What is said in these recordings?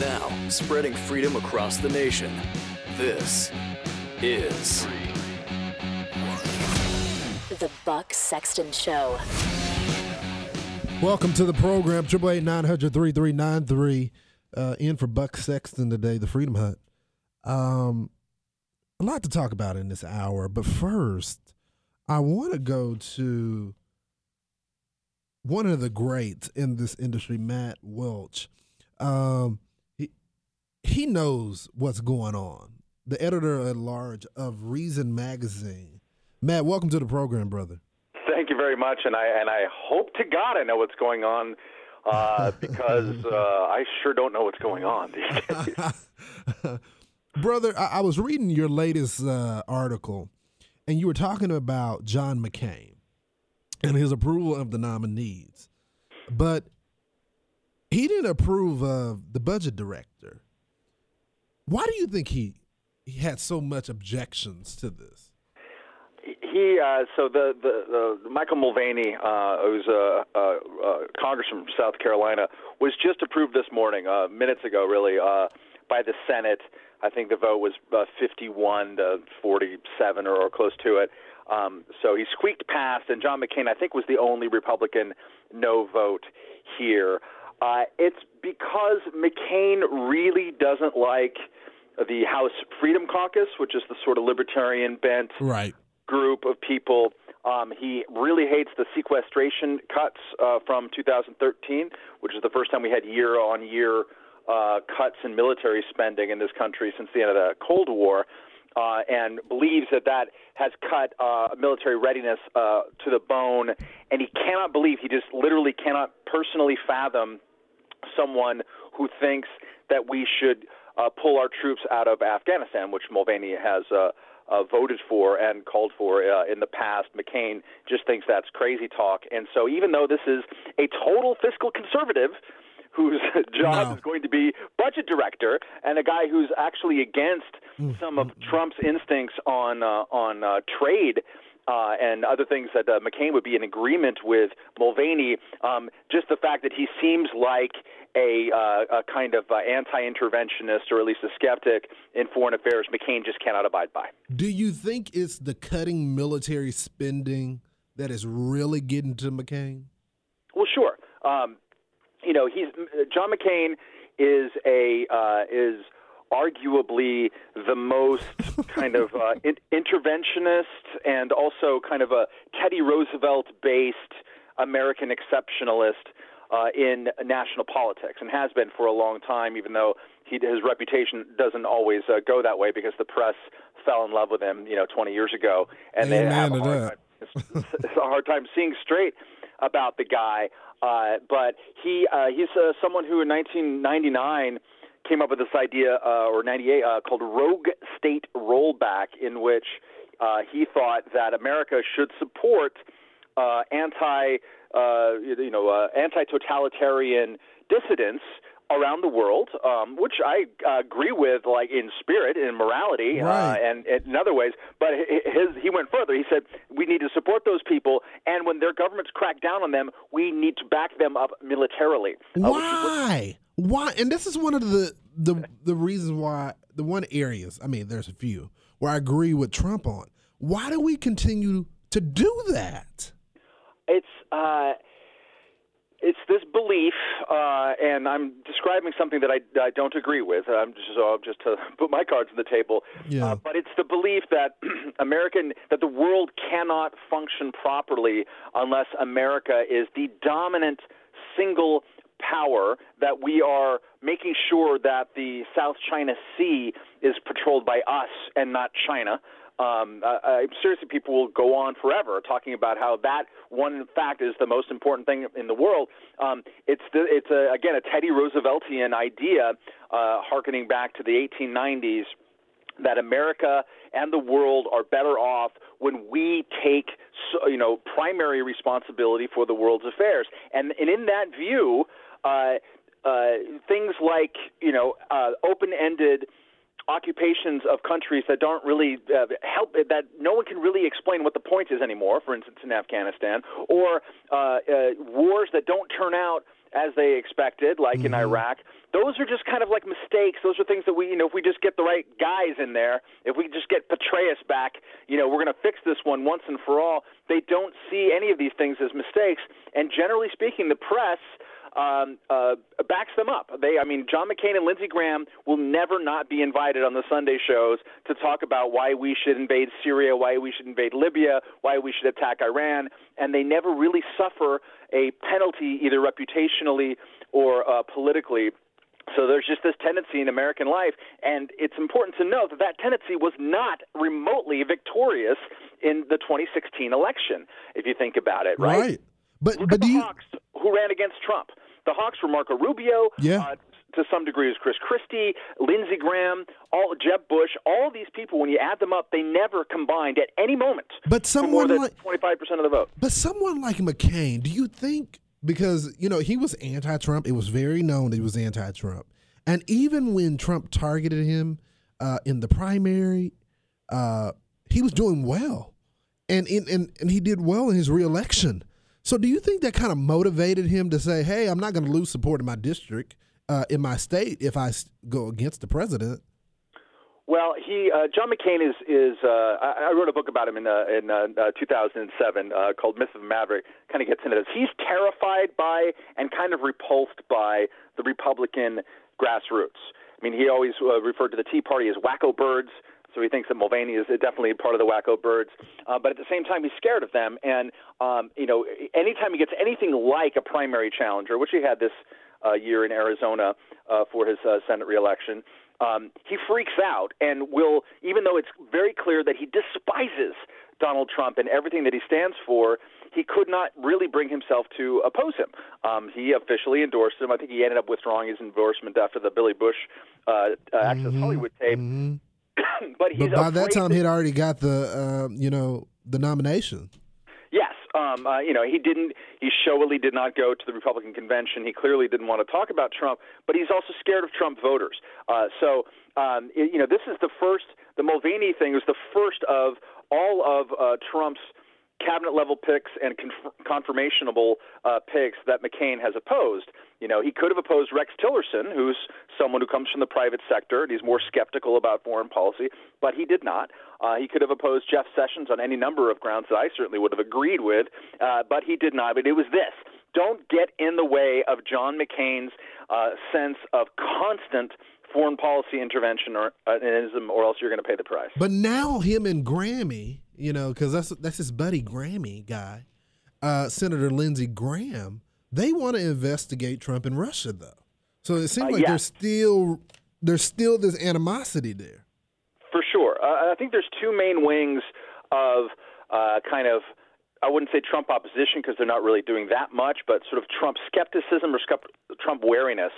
Now, spreading freedom across the nation. This is The Buck Sexton Show. Welcome to the program, 888 uh, in for Buck Sexton today, the Freedom Hut. Um, a lot to talk about in this hour, but first, I want to go to one of the greats in this industry, Matt Welch. Um, he knows what's going on. The editor at large of Reason magazine. Matt, welcome to the program, brother. Thank you very much, and I and I hope to God I know what's going on uh, because uh, I sure don't know what's going on these days. brother, I, I, was reading your latest uh, article, and you were talking about John McCain and his approval of the nominees, but he didn't approve of the budget director. Why do you think he he had so much objections to this? He uh, so the, the the Michael Mulvaney, uh, who's a, a, a congressman from South Carolina, was just approved this morning, uh, minutes ago, really, uh, by the Senate. I think the vote was uh, 51 to 47 or, or close to it. Um, so he squeaked past, and John McCain, I think, was the only Republican no vote here. Uh, it's because McCain really doesn't like the House Freedom Caucus, which is the sort of libertarian bent right. group of people. Um, he really hates the sequestration cuts uh, from 2013, which is the first time we had year on year uh, cuts in military spending in this country since the end of the Cold War. Uh, and believes that that has cut uh, military readiness uh, to the bone, and he cannot believe he just literally cannot personally fathom someone who thinks that we should uh, pull our troops out of Afghanistan, which Mulvaney has uh, uh, voted for and called for uh, in the past. McCain just thinks that's crazy talk. And so, even though this is a total fiscal conservative, whose job No. is going to be budget director, and a guy who's actually against some of Trump's instincts on uh, on uh, trade. Uh, and other things that uh, McCain would be in agreement with Mulvaney. Um, just the fact that he seems like a, uh, a kind of uh, anti-interventionist, or at least a skeptic in foreign affairs, McCain just cannot abide by. Do you think it's the cutting military spending that is really getting to McCain? Well, sure. Um, you know, he's John McCain is a uh, is arguably the most kind of uh, in- interventionist and also kind of a Teddy Roosevelt based American exceptionalist uh, in national politics and has been for a long time, even though he, his reputation doesn't always uh, go that way because the press fell in love with him, you know, 20 years ago, and they have a hard time it's a hard time seeing straight about the guy. Uh, but he uh, he's uh, someone who in 1999 came up with this idea, uh, or 98, uh, called rogue state rollback, in which uh, he thought that America should support uh, anti uh, you know uh, anti totalitarian dissidents around the world, um, which I uh, agree with, like in spirit, in morality, Right. uh, and, and in other ways. But his, he went further. He said we need to support those people, and when their governments crack down on them, we need to back them up militarily. Uh, is what- Why? And this is one of the the the reasons why the one areas. I mean, there's a few where I agree with Trump on. Why do we continue to do that? it's uh, it's this belief, uh, and I'm describing something that I, I don't agree with. I'm just so just to put my cards on the table. Yeah. Uh, but it's the belief that American that the world cannot function properly unless America is the dominant single power that we are making sure that the South China Sea is patrolled by us and not China. Um, uh, uh, seriously, people will go on forever talking about how that one fact is the most important thing in the world. Um, it's the, it's a, again a Teddy Rooseveltian idea, uh, harkening back to the 1890s that America and the world are better off when we take you know primary responsibility for the world's affairs. And and in that view, uh, uh, things like you know uh, open-ended occupations of countries that don't really uh, help that no one can really explain what the point is anymore for instance in Afghanistan or uh, uh, wars that don't turn out as they expected like in Iraq. Those are just kind of like mistakes. Those are things that we you know if we just get the right guys in there if we just get Petraeus back you know we're going to fix this one once and for all. They don't see any of these things as mistakes. And generally speaking the press um, uh, backs them up. They, I mean, John McCain and Lindsey Graham will never not be invited on the Sunday shows to talk about why we should invade Syria, why we should invade Libya, why we should attack Iran, and they never really suffer a penalty either reputationally or uh, politically. So there's just this tendency in American life, and it's important to note that that tendency was not remotely victorious in the 2016 election, if you think about it, right? But Look but do you? Hawks who ran against Trump. The Hawks were Marco Rubio. Yeah. Uh, to some degree, is Chris Christie, Lindsey Graham, all Jeb Bush. All these people, when you add them up, they never combined at any moment But someone like 25 percent of the vote. But someone like McCain, do you think because you know he was anti-Trump, it was very known that he was anti-Trump, and even when Trump targeted him uh, in the primary, uh, he was doing well, and, in, and and he did well in his reelection. So, do you think that kind of motivated him to say, "Hey, I'm not going to lose support in my district, uh, in my state, if I go against the president"? Well, he uh, John McCain is is uh, I, I wrote a book about him in uh, in uh, uh, 2007 uh, called Myth of Maverick. Kind of gets into this. He's terrified by and kind of repulsed by the Republican grassroots. I mean, he always uh, referred to the Tea Party as wacko birds. So he thinks that Mulvaney is definitely part of the wacko birds, uh, but at the same time he's scared of them. And um, you know, anytime he gets anything like a primary challenger, which he had this uh, year in Arizona uh, for his uh, Senate reelection, um, he freaks out and will, even though it's very clear that he despises Donald Trump and everything that he stands for, he could not really bring himself to oppose him. Um, he officially endorsed him. I think he ended up withdrawing his endorsement after the Billy Bush uh, uh, Access Hollywood tape. but he's But by that time, he'd already got the uh, you know the nomination. Yes, um, uh, you know he didn't. He showily did not go to the Republican convention. He clearly didn't want to talk about Trump, but he's also scared of Trump voters. Uh, so um, it, you know this is the first. The Mulvaney thing was the first of all of uh, Trump's cabinet level picks and conf- confirmationable uh, picks that McCain has opposed. You know, he could have opposed Rex Tillerson, who's someone who comes from the private sector and he's more skeptical about foreign policy, but he did not. Uh, he could have opposed Jeff Sessions on any number of grounds that I certainly would have agreed with, uh, but he did not. But it was this don't get in the way of John McCain's uh, sense of constant foreign policy intervention or uh, or else you're going to pay the price. But now him and Grammy, you know, because that's that's his buddy Grammy guy, uh, Senator Lindsey Graham. They want to investigate Trump and Russia, though. So it seems Uh, like yeah. there's still there's still this animosity there. For sure. Uh, I think there's two main wings of uh, kind of, I wouldn't say Trump opposition because they're not really doing that much, but sort of Trump skepticism or Trump wariness.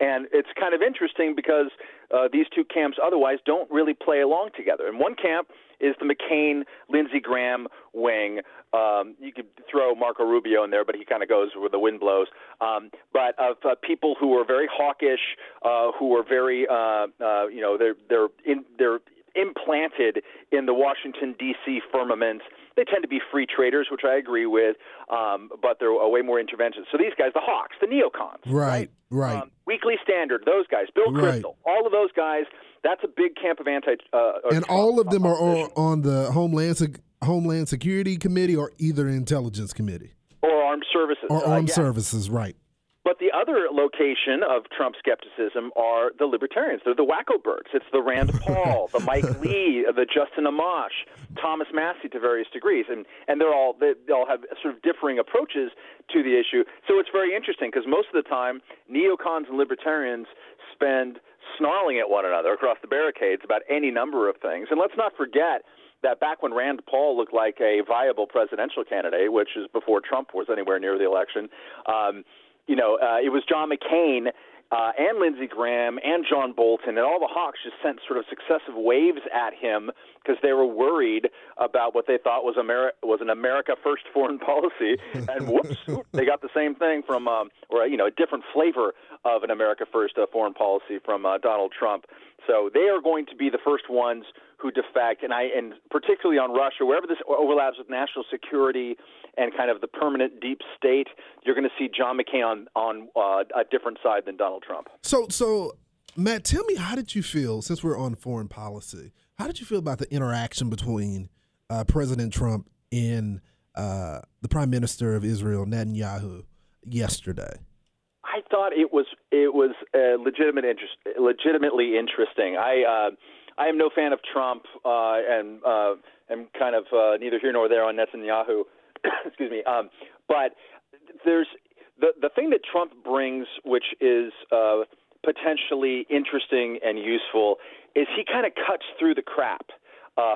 And it's kind of interesting because uh, these two camps otherwise don't really play along together. In one camp is the McCain, Lindsey Graham wing. Um, you could throw Marco Rubio in there, but he kind of goes where the wind blows. Um, but of uh, people who are very hawkish, uh, who are very, uh, uh, you know, they're they're in they're implanted in the Washington D.C. firmament. They tend to be free traders, which I agree with, um, but they're way more interventions. So these guys, the Hawks, the neocons, right, right, Um, Weekly Standard, those guys, Bill Right. All of those guys. That's a big camp of anti. Uh, and all of them are on, on the Homeland Homeland Security Committee or either Intelligence Committee or armed services. or Uh, Armed yeah. Services, right? But the other location of Trump skepticism are the libertarians. They're the wacko birds. It's the Rand Paul, the Mike Lee, the Justin Amash, Thomas Massie to various degrees, and and they're all they, they all have sort of differing approaches to the issue. So it's very interesting because most of the time neocons and libertarians spend snarling at one another across the barricades about any number of things. And let's not forget that back when Rand Paul looked like a viable presidential candidate, which is before Trump was anywhere near the election, um, you know, uh, it was John McCain uh, and Lindsey Graham and John Bolton and all the Hawks just sent sort of successive waves at him because they were worried about what they thought was Ameri- was an America First foreign policy, and whoops, they got the same thing from, um, or you know, a different flavor of an America First uh, foreign policy from uh, Donald Trump. So they are going to be the first ones who defect, and I and particularly on Russia, wherever this overlaps with national security and kind of the permanent deep state, you're going to see John McCain on on uh, a different side than Donald Trump. So, so Matt, tell me, how did you feel since we're on foreign policy? How did you feel about the interaction between uh, President Trump and uh, the Prime Minister of Israel, Netanyahu, yesterday? I thought it was it was uh, legitimate interest, legitimately interesting. I uh, I am no fan of Trump uh, and uh, am kind of uh, neither here nor there on Netanyahu. Excuse me, um, but there's the the thing that Trump brings, which is uh, potentially interesting and useful, is he kind of cuts through the crap. Uh,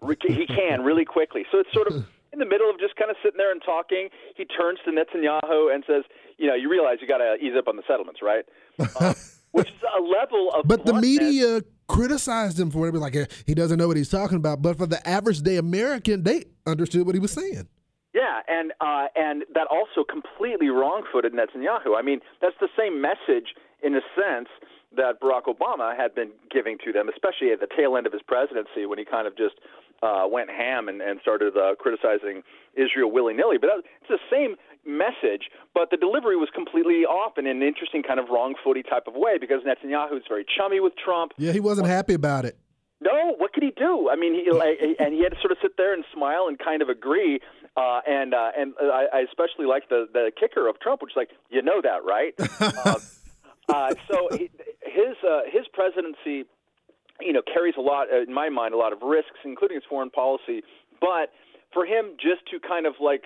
he can really quickly. So it's sort of in the middle of just kind of sitting there and talking. He turns to Netanyahu and says, "You know, you realize you got to ease up on the settlements, right?" Uh, which is a level of But the media criticized him for. Be Like uh, he doesn't know what he's talking about. But for the average day American, they understood what he was saying. Yeah, and uh, and that also completely wrong-footed Netanyahu. I mean, that's the same message in a sense that Barack Obama had been giving to them, especially at the tail end of his presidency when he kind of just uh, went ham and, and started uh, criticizing Israel willy-nilly. But that, it's the same message, but the delivery was completely off in an interesting kind of wrong-footy type of way because Netanyahu is very chummy with Trump. Yeah, he wasn't happy about it. No, what could he do? I mean, he like, and he had to sort of sit there and smile and kind of agree. Uh, and uh, and I, I especially like the the kicker of Trump, which is like, you know that, right? uh, uh, so he, his uh, his presidency, you know, carries a lot, uh, in my mind, a lot of risks, including his foreign policy. But for him, just to kind of like,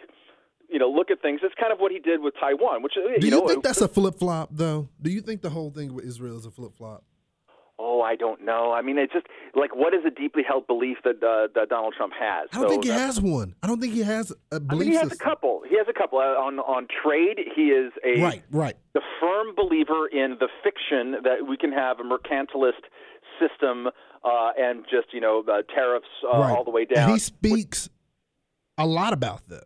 you know, look at things, it's kind of what he did with Taiwan, which uh, Do you, know, think that's a flip flop, though? Do you think the whole thing with Israel is a flip flop? Oh, I don't know. I mean, it's just like what is a deeply held belief that uh, that Donald Trump has? I don't So think he has one. I don't think he has a I belief mean, he has system. a couple. He has a couple uh, on on trade. He is a Right, right. the firm believer in the fiction that we can have a mercantilist system uh, and just you know uh, tariffs uh, right. all the way And down. he speaks a lot about that.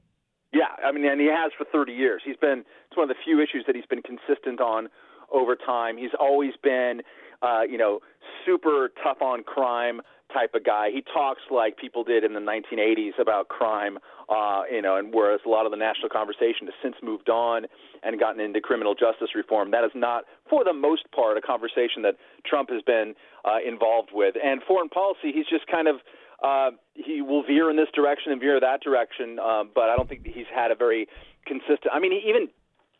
Yeah, I mean, and he has for 30 years. He's been it's one of the few issues that he's been consistent on over time. He's always been, uh, you know, super tough on crime type of guy. He talks like people did in the 1980s about crime, uh, you know, and whereas a lot of the national conversation has since moved on and gotten into criminal justice reform, that is not, for the most part, a conversation that Trump has been uh, involved with. And foreign policy, he's just kind of uh, he will veer in this direction and veer that direction, uh, but I don't think he's had a very consistent. I mean, he even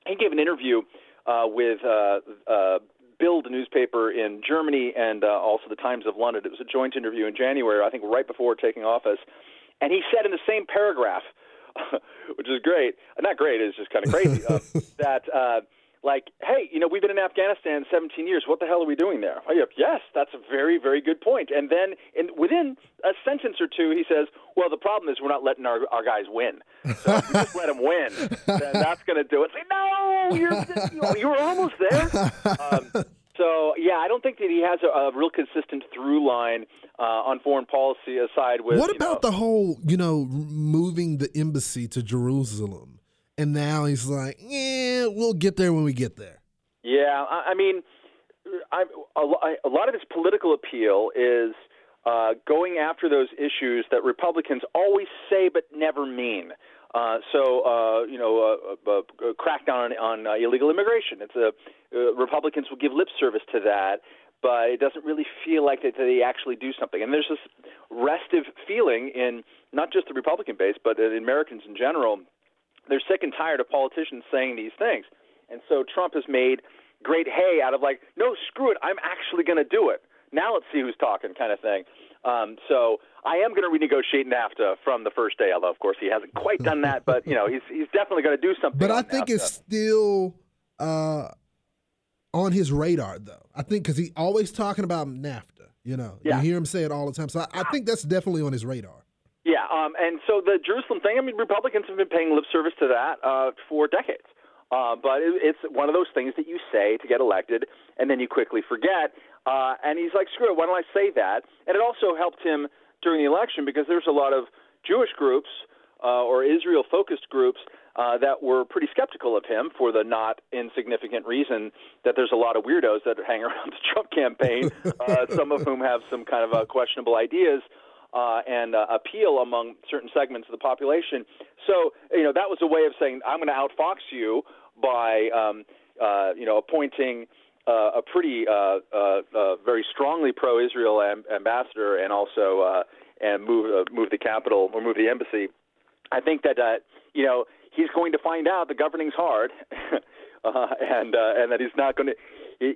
he gave an interview uh, with uh, uh, Bild newspaper in Germany and uh, also the Times of London. It was a joint interview in January, I think, right before taking office, and he said in the same paragraph, which is great, not great, it's just kind of crazy, uh, that. Uh, like, hey, you know, we've been in Afghanistan 17 years. What the hell are we doing there? Oh, yeah, yes, that's a very, very good point. And then in, within a sentence or two, he says, well, the problem is we're not letting our, our guys win. So if we just let them win, then that's going to do it. Say, no, you're, you were almost there. Um, so, yeah, I don't think that he has a, a real consistent through line uh, on foreign policy aside with. What about know, the whole, you know, moving the embassy to Jerusalem? And now he's like, yeah, we'll get there when we get there. Yeah, I, I mean, I, a, a lot of his political appeal is uh, going after those issues that Republicans always say but never mean. Uh, so, uh, you know, uh, uh, uh, crackdown on, on uh, illegal immigration. It's a uh, Republicans will give lip service to that, but it doesn't really feel like that they actually do something. And there's this restive feeling in not just the Republican base, but in Americans in general. They're sick and tired of politicians saying these things. And so Trump has made great hay out of like, no, screw it, I'm actually going to do it. Now let's see who's talking, kind of thing. Um, so I am going to renegotiate NAFTA from the first day. Although, of course, he hasn't quite done that, but you know, he's he's definitely going to do something. But I think NAFTA. it's still uh, on his radar, though. I think because he always talking about NAFTA. You know, Yeah. you hear him say it all the time. So I, I think that's definitely on his radar. Yeah, um, and so the Jerusalem thing. I mean, Republicans have been paying lip service to that uh, for decades. Uh, but it, it's one of those things that you say to get elected, and then you quickly forget. Uh, and he's like, "Screw it! Why don't I say that?" And it also helped him during the election because there's a lot of Jewish groups uh, or Israel-focused groups uh, that were pretty skeptical of him for the not insignificant reason that there's a lot of weirdos that hang around the Trump campaign, uh, some of whom have some kind of uh, questionable ideas uh, and uh, appeal among certain segments of the population. So, you know, that was a way of saying, I'm going to outfox you by, um, uh, you know, appointing uh, a pretty, uh, uh, uh, very strongly pro-Israel am- ambassador, and also uh, and move uh, move the capital or move the embassy. I think that uh, you know he's going to find out the governing's hard, uh, and uh, and that he's not going to.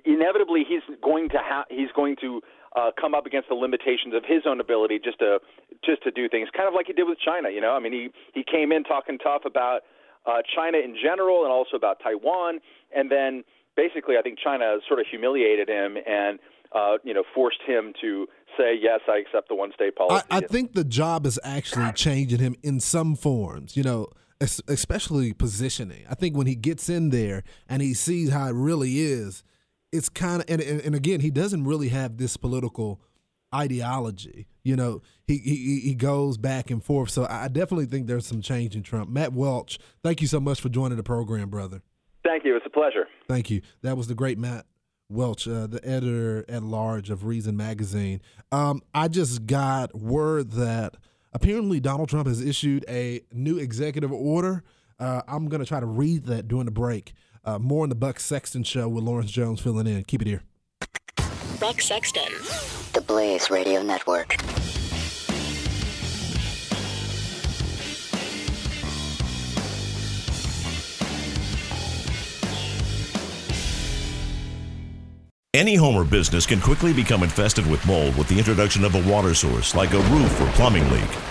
Inevitably, he's going to ha- he's going to uh, come up against the limitations of his own ability just to just to do things, kind of like he did with China. You know, I mean, he he came in talking tough about uh, China in general and also about Taiwan, and then basically, I think China sort of humiliated him and uh, you know forced him to say yes, I accept the one state I, policy. I think the job is actually changing him in some forms, you know, es- especially positioning. I think when he gets in there and he sees how it really is, it's kind of, and, and, and again, he doesn't really have this political ideology. You know, he, he he goes back and forth. So I definitely think there's some change in Trump. Matt Welch, thank you so much for joining the program, brother. Thank you. It's a pleasure. Thank you. That was the great Matt Welch, uh, the editor at large of Reason Magazine. Um, I just got word that apparently Donald Trump has issued a new executive order. Uh, I'm going to try to read that during the break. Uh, more on the Buck Sexton Show with Lawrence Jones filling in. Keep it here. Buck Sexton. The Blaze Radio Network. Any home or business can quickly become infested with mold with the introduction of a water source, like a roof or plumbing leak.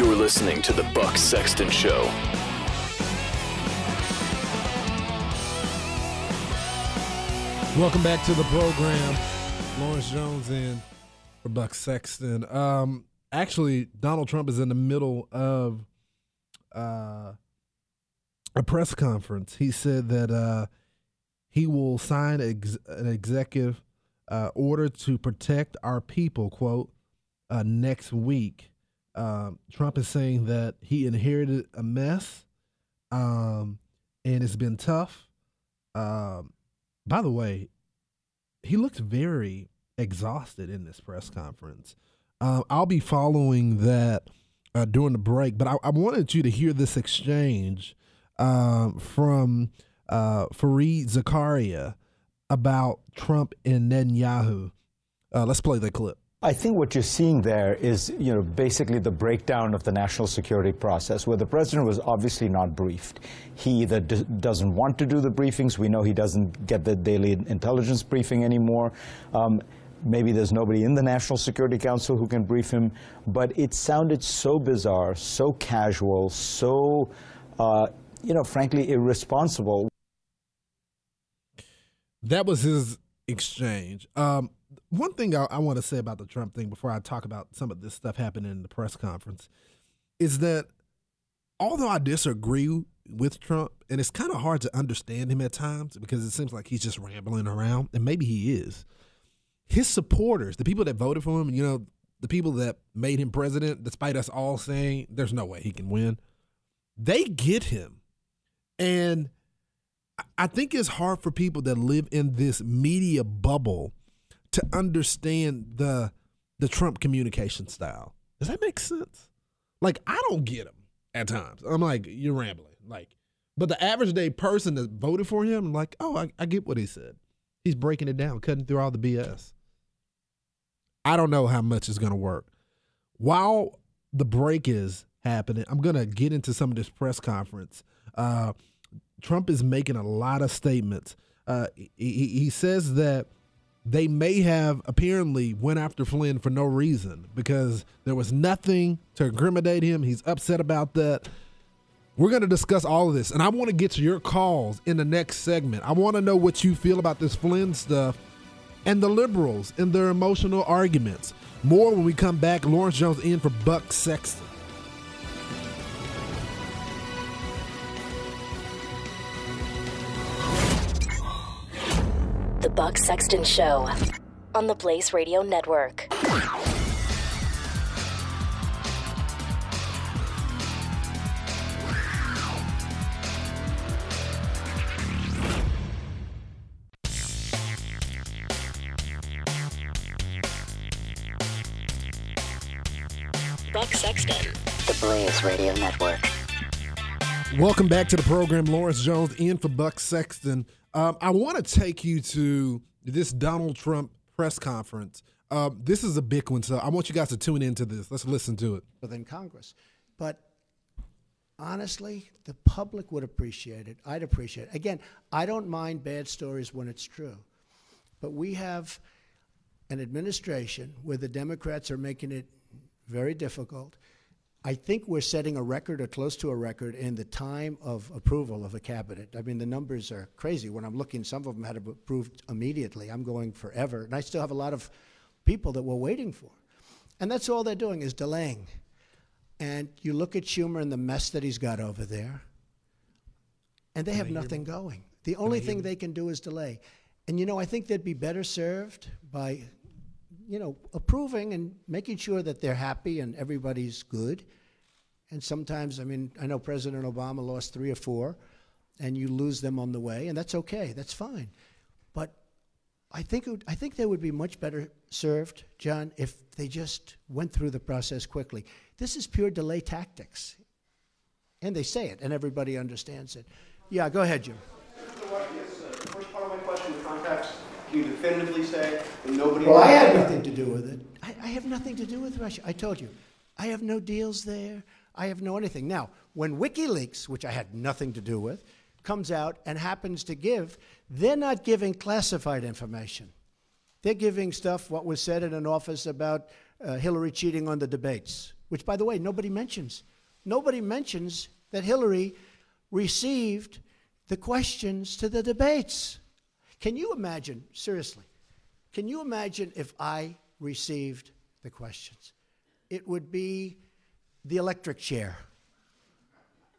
You're listening to The Buck Sexton Show. Welcome back to the program. Lawrence Jones in for Buck Sexton. Um, actually, Donald Trump is in the middle of uh, a press conference. He said that uh, he will sign ex- an executive uh, order to protect our people, quote, uh, next week. Um, Trump is saying that he inherited a mess um, and it's been tough. Um, by the way, he looks very exhausted in this press conference. Uh, I'll be following that uh, during the break, but I, I, wanted you to hear this exchange uh, from uh, Fareed Zakaria about Trump and Netanyahu. Uh, let's play the clip. I think what you're seeing there is, you know, basically the breakdown of the national security process, where the president was obviously not briefed. He either doesn't want to do the briefings. We know he doesn't get the daily intelligence briefing anymore. Um, maybe there's nobody in the National Security Council who can brief him. But it sounded so bizarre, so casual, so, uh, you know, frankly, irresponsible. That was his exchange. Um, one thing I, I want to say about the Trump thing before I talk about some of this stuff happening in the press conference is that although I disagree with Trump, and it's kind of hard to understand him at times because it seems like he's just rambling around, and maybe he is. His supporters, the people that voted for him, you know, the people that made him president, despite us all saying there's no way he can win, they get him. And I think it's hard for people that live in this media bubble to understand the the Trump communication style. Does that make sense? Like I don't get him at times. I'm like, you're rambling. Like, but the average day person that voted for him, I'm like, oh, I, I get what he said. He's breaking it down, cutting through all the BS. I don't know how much is going to work. While the break is happening, I'm going to get into some of this press conference. Uh, Trump is making a lot of statements. Uh, he, he says that they may have apparently went after Flynn for no reason because there was nothing to incriminate him. He's upset about that. We're going to discuss all of this, and I want to get to your calls in the next segment. I want to know what you feel about this Flynn stuff and the liberals and their emotional arguments. More when we come back. Lawrence Jones in for Buck Sexton. The Buck Sexton Show on the Blaze Radio Network. Buck Sexton. The Blaze Radio Network. Welcome back to the program. Lawrence Jones in for Buck Sexton. Um, I want to take you to this Donald Trump press conference. Uh, this is a big one, so I want you guys to tune into this. Let's listen to it. Within Congress. But honestly, the public would appreciate it. I'd appreciate it. Again, I don't mind bad stories when it's true. But we have an administration where the Democrats are making it very difficult. I think we're setting a record or close to a record in the time of approval of a cabinet. I mean, the numbers are crazy. When I'm looking, some of them had approved immediately. I'm going forever. And I still have a lot of people that we're waiting for. And that's all they're doing is delaying. And you look at Schumer and the mess that he's got over there, and they have nothing going. The only thing they can do is delay. And you know, I think they'd be better served by you know, approving and making sure that they're happy and everybody's good. And sometimes, I mean, I know President Obama lost three or four, and you lose them on the way, and that's okay. That's fine. But I think would, I think they would be much better served, John, if they just went through the process quickly. This is pure delay tactics, and they say it, and everybody understands it. Yeah, go ahead, Jim. First part of my question, the context you definitively say that nobody? Well, I had nothing to do with it. I, I have nothing to do with Russia. I told you, I have no deals there. I have no anything. Now, when WikiLeaks, which I had nothing to do with, comes out and happens to give, they're not giving classified information. They're giving stuff, what was said in an office about uh, Hillary cheating on the debates, which, by the way, nobody mentions. Nobody mentions that Hillary received the questions to the debates. Can you imagine, seriously, can you imagine if I received the questions? It would be the electric chair.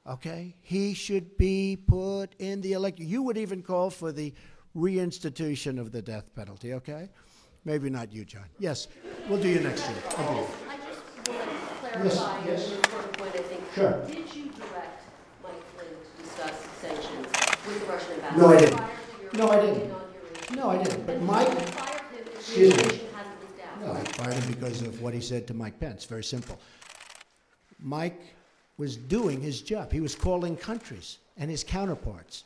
Okay? He should be put in the electric. You would even call for the reinstitution of the death penalty, okay? Maybe not you, John. Yes, we'll do you next year. You. I just want to clarify yes. an important point, I think. Sure. Did you direct Mike Flynn to discuss sanctions with the Russian ambassador? No, I didn't. Prior to your No, I didn't. No, I didn't. But Mike- you fired him if the Excuse me. information hasn't leaked out. No, I fired him because of what he said to Mike Pence. Very simple. Mike was doing his job. He was calling countries and his counterparts.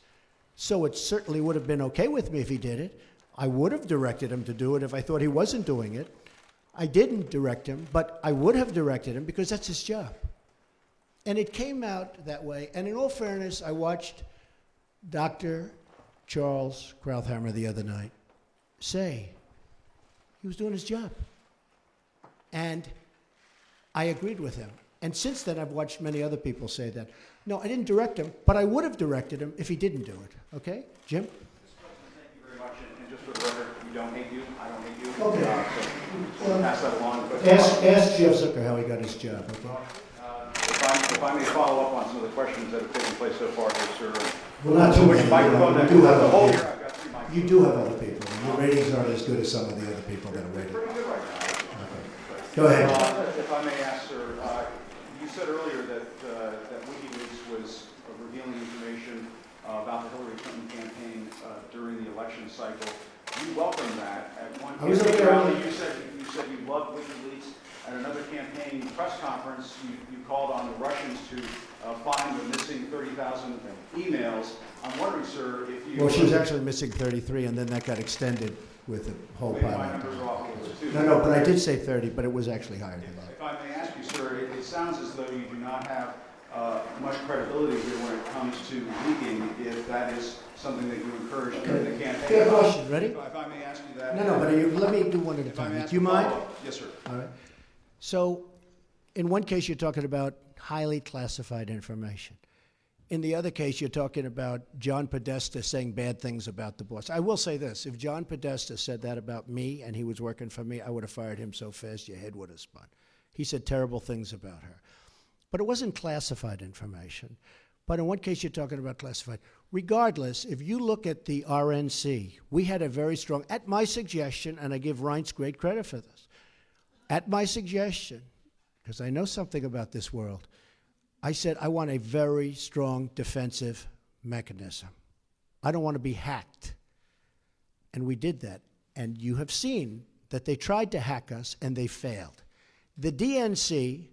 So it certainly would have been okay with me if he did it. I would have directed him to do it if I thought he wasn't doing it. I didn't direct him, but I would have directed him because that's his job. And it came out that way. And in all fairness, I watched Dr. Charles Krauthammer the other night say he was doing his job. And I agreed with him. And since then, I've watched many other people say that. No, I didn't direct him, but I would have directed him if he didn't do it. Okay? Jim? Thank you very much, and- just for the record, we don't hate you, I don't hate you. Okay. Uh, so want to pass that along. Ask, ask Jeff Zucker how he got his job, okay? If I, may follow up on some of the questions that have taken place so far here, sir. Well, not too microphone You that- do have the other whole people. year, I've got three mics. You do have other people. Your ratings aren't as good as some of the other people that are rated. Pretty good right now. Go ahead. Uh, If I may ask, sir, uh, you said earlier that, uh, that WikiLeaks was uh, revealing information uh, about the Hillary Clinton campaign uh, during the election cycle. You welcomed that at one point. was up there rally. early. You said, you said you loved WikiLeaks. At another campaign press conference, you, you called on the Russians to uh, find the missing 30,000 emails. I'm wondering, sir, if you... Well, she was actually missing 33, and then that got extended with a whole Maybe pile. my numbers are off a little bit, too. No, no, but I did say 30, but it was actually higher than that. If I may ask you, sir, it, it sounds as though you do not have uh, much credibility here when it comes to leaking, if that is something that you encourage during the campaign. Fair question. Ready? If I- may ask you that. No, no, but you, let me do one at a If I may time. Do you mind? follow-up? Yes, sir. All right. So, in one case, you're talking about highly classified information. In the other case, you're talking about John Podesta saying bad things about the boss. I will say this if John Podesta said that about me and he was working for me, I would have fired him so fast your head would have spun. He said terrible things about her. But it wasn't classified information. But in one case, you're talking about classified. Regardless, if you look at the RNC, we had a very strong, at my suggestion, and I give Reince great credit for this, at my suggestion, because I know something about this world, I said I want a very strong defensive mechanism. I don't want to be hacked. And we did that. And you have seen that they tried to hack us and they failed. The DNC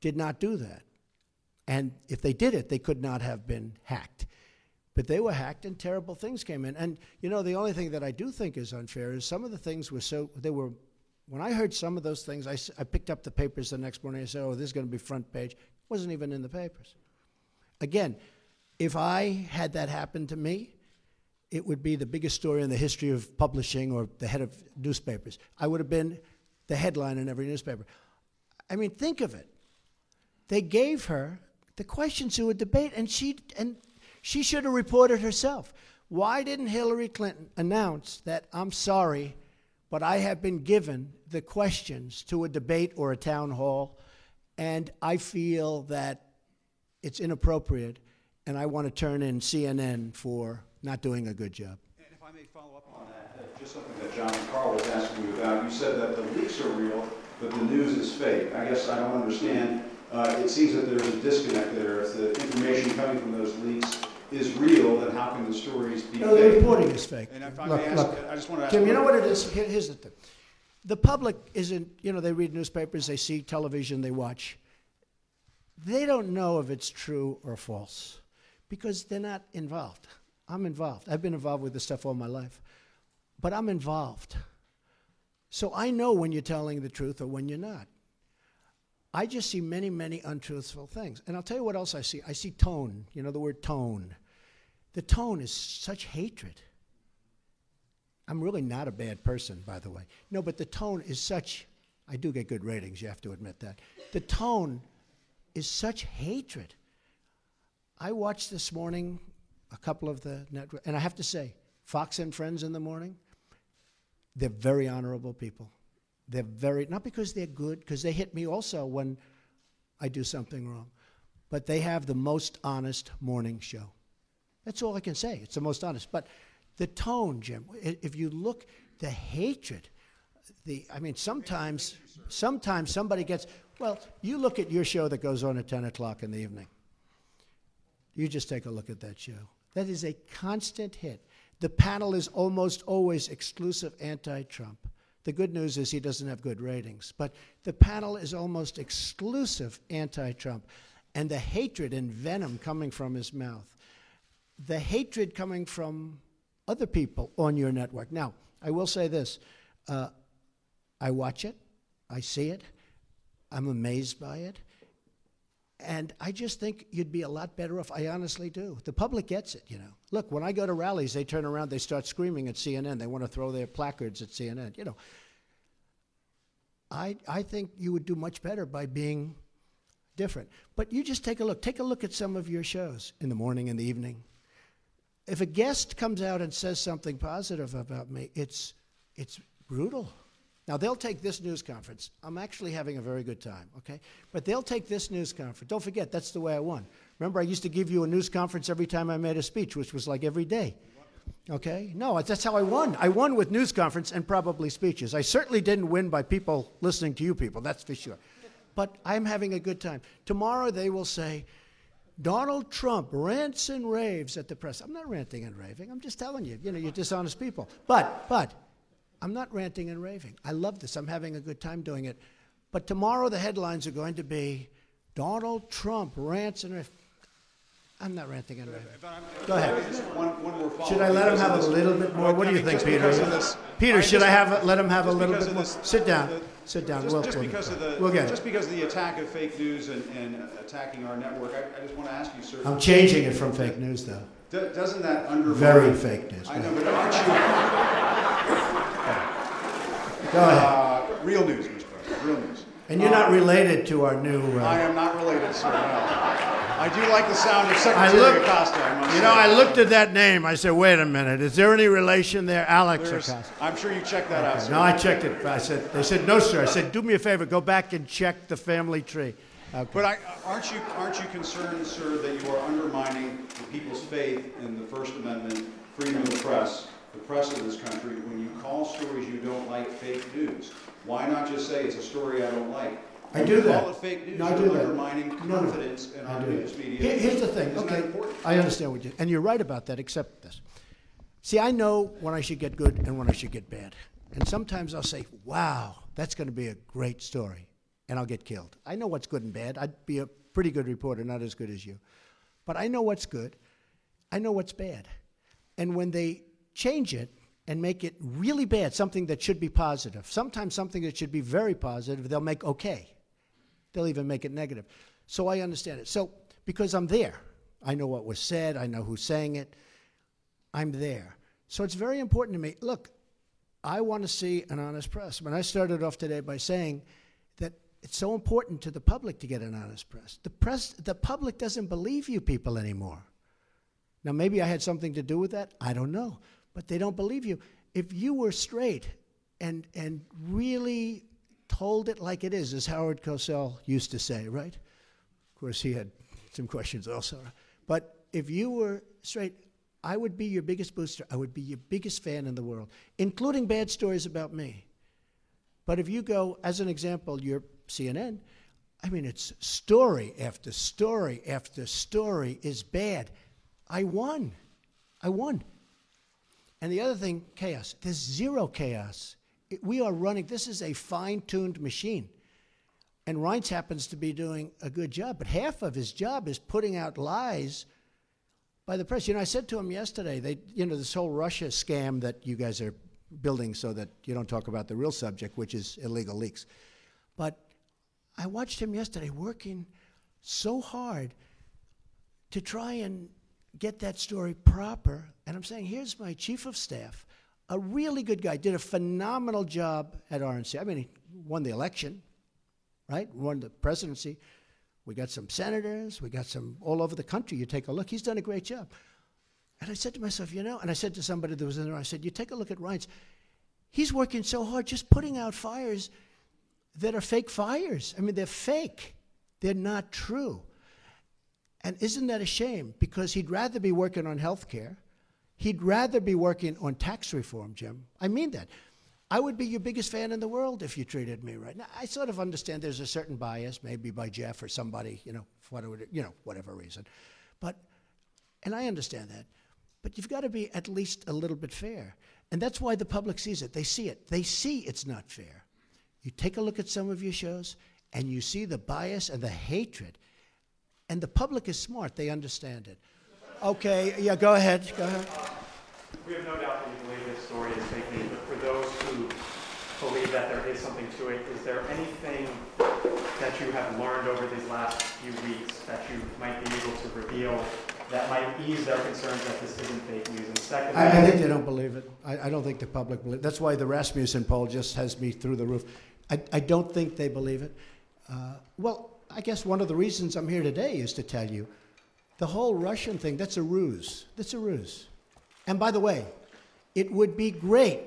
did not do that. And if they did it, they could not have been hacked. But they were hacked and terrible things came in. And, you know, the only thing that I do think is unfair is some of the things were so, they were, when I heard some of those things, I picked up the papers the next morning and said, oh, this is going to be front page. It wasn't even in the papers. Again, if I had that happen to me, it would be the biggest story in the history of publishing or the head of newspapers. I would have been the headline in every newspaper. I mean, think of it. They gave her the questions to a debate, and she and she should have reported herself. Why didn't Hillary Clinton announce that I'm sorry, but I have been given the questions to a debate or a town hall, and I feel that it's inappropriate, and I want to turn in CNN for not doing a good job. And if I may follow up on that, uh, just something that John and Carl was asking you about. You said that the leaks are real, but the news is fake. I guess I don't understand. Uh, it seems that there's a disconnect there. If the information coming from those leaks is real, then how can the stories be No, fake? the reporting is fake. And if I look, may ask, look, I just want to ask. Tim, you know what it is? Here- here's the thing. The public isn't, you know, they read newspapers, they see television, they watch. They don't know if it's true or false because they're not involved. I'm involved. I've been involved with this stuff all my life, but I'm involved. So I know when you're telling the truth or when you're not. I just see many, many untruthful things. And I'll tell you what else I see. I see tone. You know the word tone. The tone is such hatred. I'm really not a bad person, by the way. No, but the tone is such, I do get good ratings, you have to admit that. The tone is such hatred. I watched this morning a couple of the network, and I have to say, Fox and Friends in the morning, they're very honorable people. They're very, not because they're good, because they hit me also when I do something wrong, but they have the most honest morning show. That's all I can say. It's the most honest. But The tone, Jim. If you look, the hatred, the I mean, sometimes, sometimes somebody gets. Well, you look at your show that goes on at 10 o'clock in the evening. You just take a look at that show. That is a constant hit. The panel is almost always exclusive anti Trump. The good news is he doesn't have good ratings, but the panel is almost exclusive anti Trump. And the hatred and venom coming from his mouth, the hatred coming from other people on your network. Now, I will say this uh, I watch it, I see it, I'm amazed by it. And I just think you'd be a lot better off. I honestly do. The public gets it, you know. Look, when I go to rallies, they turn around, they start screaming at CNN. They want to throw their placards at CNN. You know, I, I think you would do much better by being different. But you just take a look. Take a look at some of your shows in the morning and the evening. If a guest comes out and says something positive about me, it's, it's brutal. Now, they'll take this news conference. I'm actually having a very good time, okay? But they'll take this news conference. Don't forget, that's the way I won. Remember, I used to give you a news conference every time I made a speech, which was like every day. Okay? No, that's how I won. I won with news conference and probably speeches. I certainly didn't win by people listening to you people, that's for sure. But I'm having a good time. Tomorrow they will say, Donald Trump rants and raves at the press. I'm not ranting and raving. I'm just telling you, you know, you're dishonest people. But, but, I'm not ranting and raving. I love this. I'm having a good time doing it. But tomorrow the headlines are going to be Donald Trump rants and raves. I'm not ranting and raving. Go ahead. One, one more Should I let him have a little bit more? What do you think, Peter? this- Peter, I should just- I have let him have a little bit more? this- Sit down. the- Sit down. Just, We'll, just we'll- because of the we'll get just it. because of the attack of fake news and, and attacking our network, I, I just want to ask you, sir. I'm changing it from fake news, though. Do- Doesn't that undermine? Very fake news. I know, but aren't you? Go ahead. Uh, real news, Mr. President. Real news. And you're not Uh, related to our new. Uh, I am not related, sir. No. I do like the sound of Secretary looked, Acosta. I must you know, I looked at that name. I said, "Wait a minute. Is there any relation there, Alex There's- Acosta?" I'm sure you checked that out, sir. No, I checked it. I said, "They said no, sir." I said, "Do me a favor. Go back and check the family tree." Okay. But I, aren't you aren't you concerned, sir, that you are undermining the people's faith in the First Amendment, freedom of the press, the press of this country, when you call stories you don't like fake news? Why not just say it's a story I don't like? I do that. Call it fake news. No, I you're do that. undermining No, no. confidence in our news media. Here- here's the thing. Isn't okay. I understand what you and you're right about that. Except this. See, I know when I should get good and when I should get bad. And sometimes I'll say, "Wow, that's going to be a great story," and I'll get killed. I know what's good and bad. I'd be a pretty good reporter, not as good as you, but I know what's good. I know what's bad. And when they change it and make it really bad, something that should be positive, sometimes something that should be very positive, they'll make okay. They'll even make it negative. So I understand it. So because I'm there, I know what was said, I know who's saying it, I'm there. So it's very important to me. Look, I want to see an honest press. When I started off today by saying that it's so important to the public to get an honest press. The press, the public doesn't believe you people anymore. Now maybe I had something to do with that. I don't know, but they don't believe you. If you were straight and and really told it like it is, as Howard Cosell used to say, right? Of course, he had some questions also. But if you were straight, I would be your biggest booster. I would be your biggest fan in the world, including bad stories about me. But if you go, as an example, you're CNN, I mean, it's story after story after story is bad. I won. I won. And the other thing, chaos. There's zero chaos. We are running, this is a fine tuned machine. And Reince happens to be doing a good job, but half of his job is putting out lies by the press. You know, I said to him yesterday, they, you know, this whole Russia scam that you guys are building so that you don't talk about the real subject, which is illegal leaks. But I watched him yesterday working so hard to try and get that story proper. And I'm saying, here's my chief of staff, a really good guy, did a phenomenal job at RNC. I mean, he won the election, right? Won the presidency. We got some senators, we got some all over the country. You take a look, he's done a great job. And I said to myself, you know, and I said to somebody that was in there, I said, you take a look at Reince. He's working so hard just putting out fires that are fake fires. I mean, they're fake, they're not true. And isn't that a shame? Because he'd rather be working on health care. He'd rather be working on tax reform, Jim. I mean that. I would be your biggest fan in the world if you treated me right. Now, I sort of understand there's a certain bias, maybe by Jeff or somebody, you know, for whatever, you know, whatever reason. But, and I understand that. But you've got to be at least a little bit fair. And that's why the public sees it. They see it. They see it's not fair. You take a look at some of your shows, and you see the bias and the hatred. And the public is smart, they understand it. Okay, yeah, go ahead. Go ahead. We have no doubt that you believe this story is fake news, but for those who believe that there is something to it, is there anything that you have learned over these last few weeks that you might be able to reveal that might ease their concerns that this isn't fake news? And secondly, I, I think they don't believe it. I, I don't think the public believes That's why the Rasmussen poll just has me through the roof. I, I don't think they believe it. Uh, well, I guess one of the reasons I'm here today is to tell you the whole Russian thing, that's a ruse. That's a ruse. And by the way, it would be great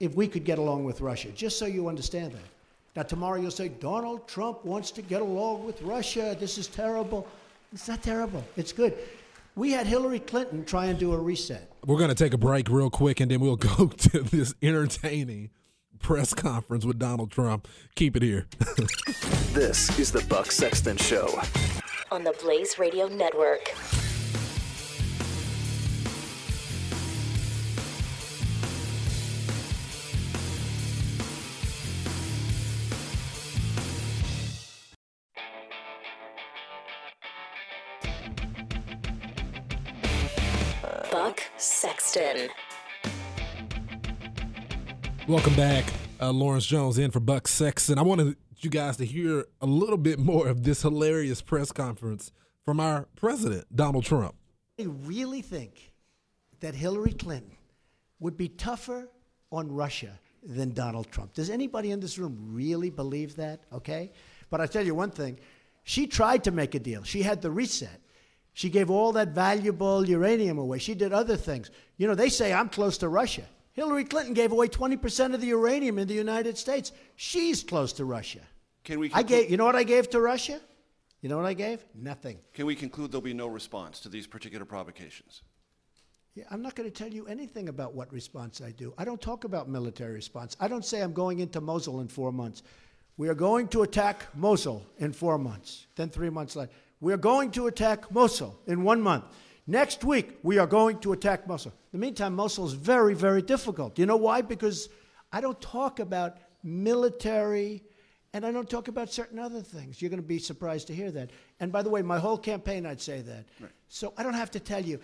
if we could get along with Russia, just so you understand that. Now, tomorrow you'll say, Donald Trump wants to get along with Russia. This is terrible. It's not terrible. It's good. We had Hillary Clinton try and do a reset. We're going to take a break real quick and then we'll go to this entertaining press conference with Donald Trump. Keep it here. this is the Buck Sexton Show on the Blaze Radio Network. Buck Sexton. Welcome back. Uh, Lawrence Jones in for Buck Sexton. I wanted you guys to hear a little bit more of this hilarious press conference from our president, Donald Trump. I really think that Hillary Clinton would be tougher on Russia than Donald Trump. Does anybody in this room really believe that? Okay? But I tell you one thing she tried to make a deal, she had the reset. She gave all that valuable uranium away. She did other things. You know, they say I'm close to Russia. Hillary Clinton gave away 20% of the uranium in the United States. She's close to Russia. Can we? I gave. You know what I gave to Russia? You know what I gave? Nothing. Can we conclude there'll be no response to these particular provocations? Yeah, I'm not going to tell you anything about what response I do. I don't talk about military response. I don't say I'm going into Mosul in four months. We are going to attack Mosul in four months. Then three months later. We are going to attack Mosul in one month. Next week, we are going to attack Mosul. In the meantime, Mosul is very, very difficult. You know why? Because I don't talk about military and I don't talk about certain other things. You're going to be surprised to hear that. And by the way, my whole campaign, I'd say that. Right. So I don't have to tell you.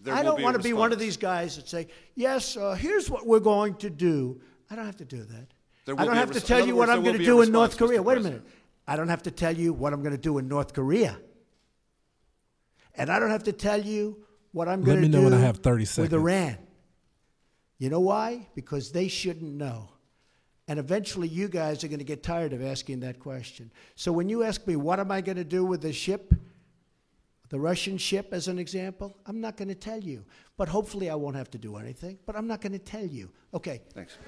There I don't want to be one of these guys that say, yes, uh, here's what we're going to do. I don't have to do that. I don't have to tell you what I'm going to do in North Korea. Wait a minute. I don't have to tell you what I'm going to do in North Korea. And I don't have to tell you what I'm going to do know when I have 30 seconds. with Iran. You know why? Because they shouldn't know. And eventually, you guys are going to get tired of asking that question. So when you ask me, what am I going to do with the ship, the Russian ship as an example, I'm not going to tell you. But hopefully, I won't have to do anything. But I'm not going to tell you. Okay. Thanks.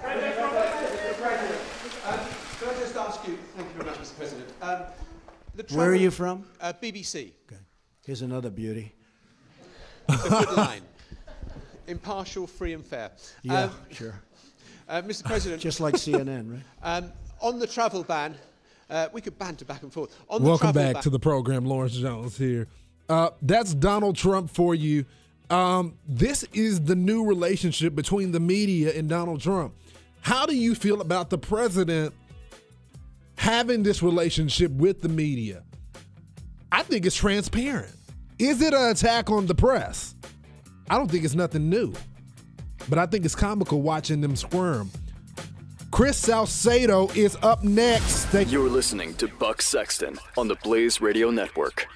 President, um, can I just ask you, thank you very much, Mr. President. Um, Where are you from? Uh, BBC. Okay. Here's another beauty. It's a good line. Impartial, free, and fair. Yeah, Um, sure. Uh, Mr. President. Just like CNN, right? Um, on the travel ban, uh, we could banter back and forth. On Welcome travel back ban, to the program. Lawrence Jones here. Uh, that's Donald Trump for you. Um, this is the new relationship between the media and Donald Trump. How do you feel about the president having this relationship with the media? I think it's transparent. Is it an attack on the press? I don't think it's nothing new, but I think it's comical watching them squirm. Chris Salcedo is up next. Thank You're listening to Buck Sexton on the Blaze Radio Network.